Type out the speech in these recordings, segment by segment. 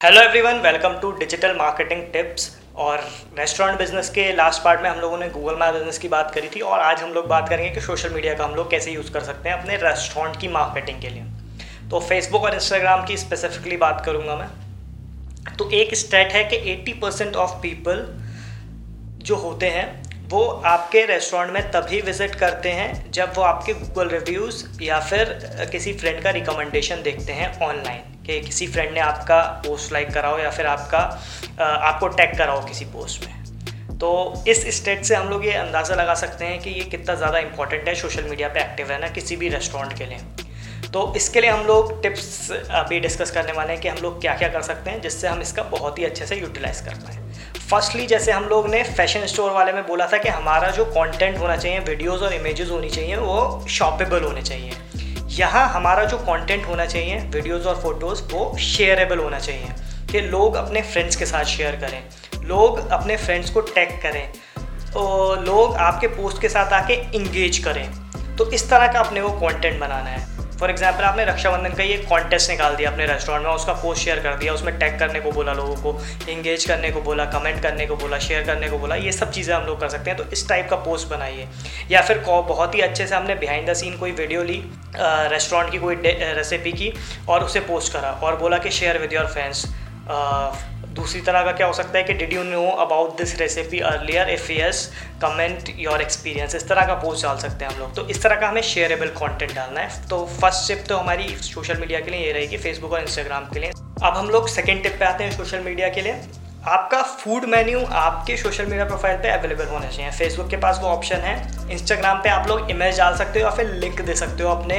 Hello everyone welcome to digital marketing tips और restaurant business के last part में हम लोगों ने गूगल मैप बिज़नेस की बात करी थी और आज हम लोग बात करेंगे कि सोशल मीडिया का हम लोग कैसे यूज़ कर सकते हैं अपने रेस्टोरेंट की मार्केटिंग के लिए। तो फेसबुक और इंस्टाग्राम की स्पेसिफिकली बात करूँगा मैं। तो एक स्टेट है कि 80 परसेंट ऑफ़ पीपल जो होते हैं, वो आपके रेस्टोरेंट में तभी विज़िट करते हैं जब वो आपके गूगल रिव्यूज़ या फिर किसी फ्रेंड का रिकमेंडेशन देखते हैं ऑनलाइन कि किसी फ्रेंड ने आपका पोस्ट लाइक करा हो या फिर आपका आपको टैग करा हो किसी पोस्ट में। तो इस स्टेट से हम लोग ये अंदाज़ा लगा सकते हैं कि ये कितना ज़्यादा इंपॉर्टेंट है सोशल मीडिया पे एक्टिव रहना किसी भी रेस्टोरेंट के लिए। तो इसके लिए हम लोग टिप्स अभी डिस्कस करने वाले हैं कि हम लोग क्या क्या कर सकते हैं, जिससे हम इसका बहुत ही अच्छे से यूटिलाइज़ कर पाएँ। फर्स्टली जैसे हम लोग ने फ़ैशन स्टोर वाले में बोला था कि हमारा जो कंटेंट होना चाहिए वीडियोस और इमेजेस होनी चाहिए, वो शॉपेबल होने चाहिए। यहाँ हमारा जो कंटेंट होना चाहिए वीडियोस और फ़ोटोज़ वो शेयरेबल होना चाहिए। कि लोग अपने फ्रेंड्स के साथ शेयर करें, लोग अपने फ्रेंड्स को टैग करें, और लोग आपके पोस्ट के साथ आके इंगेज करें। तो इस तरह का अपने वो कंटेंट बनाना है। फॉर एग्ज़ाम्पल आपने रक्षाबंधन का ये कॉन्टेस्ट निकाल दिया अपने रेस्टोरेंट में, उसका पोस्ट शेयर कर दिया, उसमें टैग करने को बोला लोगों को इंगेज करने को बोला कमेंट करने को बोला शेयर करने को बोला, ये सब चीज़ें हम लोग कर सकते हैं। तो इस टाइप का पोस्ट बनाइए। या फिर बहुत ही अच्छे से हमने बिहाइंड द सीन कोई वीडियो ली रेस्टोरेंट की कोई रेसिपी की, और उसे पोस्ट करा, और बोला कि शेयर विद योर फ्रेंड्स दूसरी तरह का क्या हो सकता है कि did you know about this recipe earlier if yes comment your experience इस तरह का पोस्ट डाल सकते हैं हम लोग। तो इस तरह का हमें शेयरेबल कंटेंट डालना है। तो फ़र्स्ट टिप तो हमारी सोशल मीडिया के लिए ये रहेगी फेसबुक और इंस्टाग्राम के लिए। अब हम लोग सेकेंड टिप पे आते हैं सोशल मीडिया के लिए। आपका फ़ूड मेन्यू आपके सोशल मीडिया प्रोफ़ाइल पे अवेलेबल होना चाहिए। फेसबुक के पास वो ऑप्शन है। इंस्टाग्राम पे आप लोग इमेज डाल सकते हो या फिर लिंक दे सकते हो अपने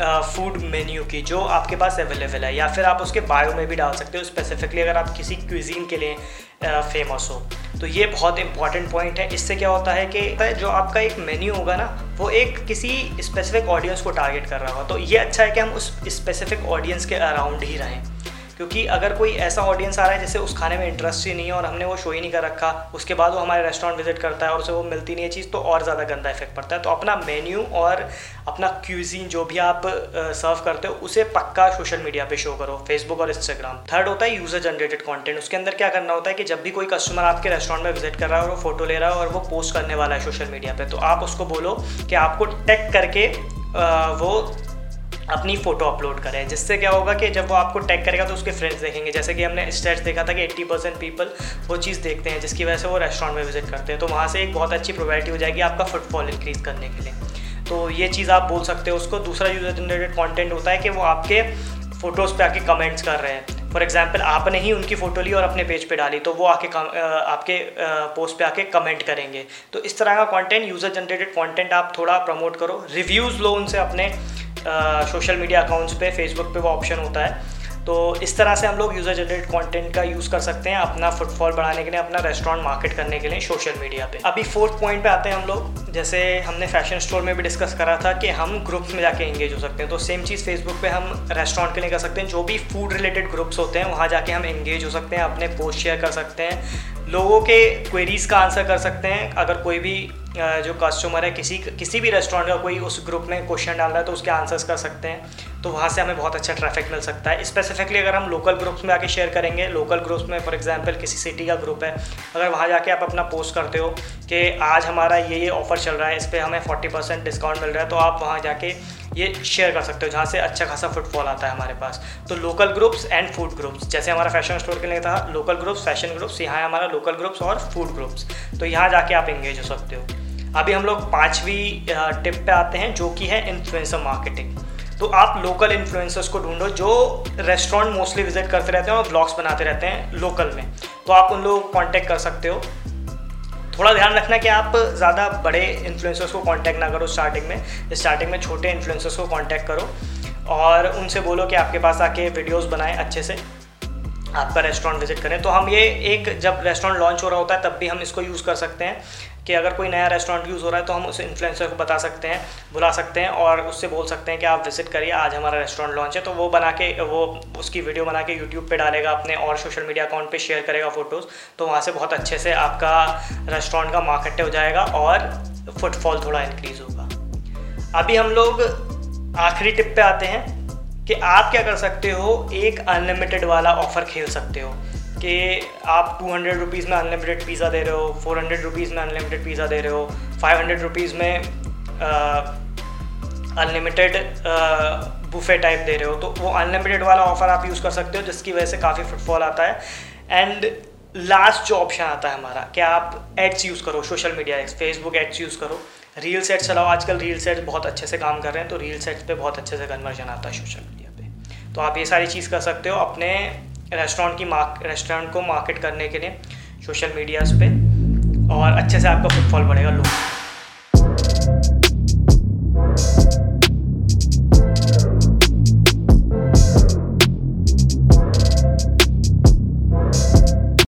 फ़ूड मेन्यू की, जो आपके पास अवेलेबल है, या फिर आप उसके बायो में भी डाल सकते हो स्पेसिफिकली अगर आप किसी क्विजीन के लिए फ़ेमस हो। तो ये बहुत इंपॉर्टेंट पॉइंट है। इससे क्या होता है कि, जो आपका एक मेन्यू होगा ना, वो एक किसी स्पेसिफिक ऑडियंस को टारगेट कर रहा होगा। तो ये अच्छा है कि हम उस स्पेसिफिक ऑडियंस के अराउंड ही रहें। क्योंकि अगर कोई ऐसा ऑडियंस आ रहा है जिसे उस खाने में इंटरेस्ट ही नहीं है और हमने वो शो ही नहीं कर रखा, उसके बाद वो हमारे रेस्टोरेंट विज़िट करता है और उसे वो मिलती नहीं है चीज़ तो और ज़्यादा गंदा इफ़ेक्ट पड़ता है। तो अपना मेन्यू और अपना क्यूजिन जो भी आप सर्व करते हो, उसे पक्का सोशल मीडिया पे शो करो फेसबुक और इंस्टाग्राम थर्ड होता है यूज़र जनरेटेड कॉन्टेंट उसके अंदर क्या करना होता है कि जब भी कोई कस्टमर आपके रेस्टोरेंट में विज़िट कर रहा है और वो फ़ोटो ले रहा है और वो पोस्ट करने वाला है सोशल मीडिया पर तो आप उसको बोलो कि आपको टैग करके वो अपनी फ़ोटो अपलोड करें। जिससे क्या होगा कि जब वो आपको टैग करेगा तो उसके फ्रेंड्स देखेंगे। जैसे कि हमने स्टेट्स देखा था कि 80 परसेंट पीपल वो चीज़ देखते हैं, जिसकी वजह से वो रेस्टोरेंट में विज़िट करते हैं। तो वहाँ से एक बहुत अच्छी प्रोबेबिलिटी हो जाएगी आपका फुटफॉल इंक्रीज़ करने के लिए। तो ये चीज़ आप बोल सकते हो उसको। दूसरा यूज़र जनरेटेड कॉन्टेंट होता है कि वो आपके फ़ोटोज़ पे आके कमेंट्स कर रहे हैं। फॉर एग्ज़ाम्पल आपने ही उनकी फ़ोटो ली और अपने पेज पे डाली तो वो आके कम आपके पोस्ट पे आके कमेंट करेंगे। तो इस तरह का कंटेंट यूज़र जनरेटेड कंटेंट आप थोड़ा प्रमोट करो। रिव्यूज़ लो उनसे अपने। सोशल मीडिया अकाउंट्स पे फेसबुक पे वो ऑप्शन होता है। तो इस तरह से हम लोग यूज़र जनरेट कंटेंट का यूज़ कर सकते हैं अपना फुटफॉल बढ़ाने के लिए, अपना रेस्टोरेंट मार्केट करने के लिए सोशल मीडिया पे। अभी फोर्थ पॉइंट पे आते हैं हम लोग। जैसे हमने फ़ैशन स्टोर में भी डिस्कस करा था कि हम ग्रुप्स में जाके एंगेज हो सकते हैं। तो सेम चीज़ फेसबुक पे हम रेस्टोरेंट के लिए कर सकते हैं। जो भी फ़ूड रिलेटेड ग्रुप्स होते हैं, वहाँ जाके हम एंगेज हो सकते हैं, अपने पोस्ट शेयर कर सकते हैं। लोगों के क्वेरीज़ का आंसर कर सकते हैं। अगर कोई भी जो कस्टमर है, किसी किसी भी रेस्टोरेंट का कोई उस ग्रुप में क्वेश्चन डाल रहा है तो उसके आंसर्स कर सकते हैं। तो वहाँ से हमें बहुत अच्छा ट्रैफ़िक मिल सकता है। स्पेसिफिकली अगर हम लोकल ग्रुप्स में आके शेयर करेंगे लोकल ग्रुप्स में फॉर एग्जांपल किसी सिटी का ग्रुप है, अगर वहाँ जाके आप अपना पोस्ट करते हो कि आज हमारा ये ये ऑफ़र चल रहा है, इस पर हमें फोर्टी परसेंट डिस्काउंट मिल रहा है तो आप वहाँ जाके ये शेयर कर सकते हो, जहाँ से अच्छा खासा फुटफॉल आता है हमारे पास। तो local groups and food groups जैसे हमारा फ़ैशन स्टोर के लिए था लोकल ग्रुप्स फ़ैशन ग्रुप्स यहाँ है हमारा लोकल ग्रुप्स और फ़ूड ग्रुप्स तो यहाँ जाके आप इंगेज हो सकते हो। अभी हम लोग पाँचवीं टिप पे आते हैं, जो कि है इन्फ्लुएंसर मार्केटिंग तो आप लोकल इन्फ्लुएंसर्स को ढूंढो, जो रेस्टोरेंट मोस्टली विज़िट करते रहते हैं और ब्लॉग्स बनाते रहते हैं लोकल में। तो आप उन लोगों को कॉन्टैक्ट कर सकते हो। थोड़ा ध्यान रखना कि आप ज़्यादा बड़े इन्फ्लुएंसर्स को कांटेक्ट ना करो स्टार्टिंग में। स्टार्टिंग में छोटे इन्फ्लुएंसर्स को कांटेक्ट करो और उनसे बोलो कि आपके पास आके वीडियोस बनाएँ अच्छे से। आपका रेस्टोरेंट विज़िट करें। तो हम ये एक जब रेस्टोरेंट लॉन्च हो रहा होता है, तब भी हम इसको यूज़ कर सकते हैं कि अगर कोई नया रेस्टोरेंट यूज़ हो रहा है तो हम उस इन्फ्लुएंसर को बता सकते हैं, बुला सकते हैं और उससे बोल सकते हैं कि आप विज़िट करिए, आज हमारा रेस्टोरेंट लॉन्च है। तो वो बना के, वो उसकी वीडियो बना के यूट्यूब पे डालेगा, अपने और सोशल मीडिया अकाउंट पे शेयर करेगा फ़ोटोज़ तो वहाँ से बहुत अच्छे से आपका रेस्टोरेंट का मार्केट हो जाएगा और फुटफॉल थोड़ा इंक्रीज़ होगा। अभी हम लोग आखिरी टिप पे आते हैं। कि आप क्या कर सकते हो? एक अनलिमिटेड वाला ऑफ़र खेल सकते हो कि आप टू हंड्रेड रुपीज़ में अनलिमिटेड पिज़्ज़ा दे रहे हो फोर हंड्रेड रुपीज़ में अनलिमिटेड पिज़्ज़ा दे रहे हो फाइव हंड्रेड रुपीज़ में अनलिमिटेड बुफे टाइप दे रहे हो। तो वो अनलिमिटेड वाला ऑफ़र आप यूज़ कर सकते हो, जिसकी वजह से काफ़ी फुटफॉल आता है। एंड लास्ट जो ऑप्शन आता है हमारा, कि आप एड्स यूज़ करो social media ads Facebook ads use करो। रील सेट चलाओ, आजकल रील सेट बहुत अच्छे से काम कर रहे हैं तो रील सेट्स पे बहुत अच्छे से कन्वर्जन आता है सोशल मीडिया तो आप ये सारी चीज़ कर सकते हो अपने रेस्टोरेंट की मार्क रेस्टोरेंट को मार्केट करने के लिए सोशल मीडियाज़ पे, और अच्छे से आपका फुटफॉल बढ़ेगा, लोग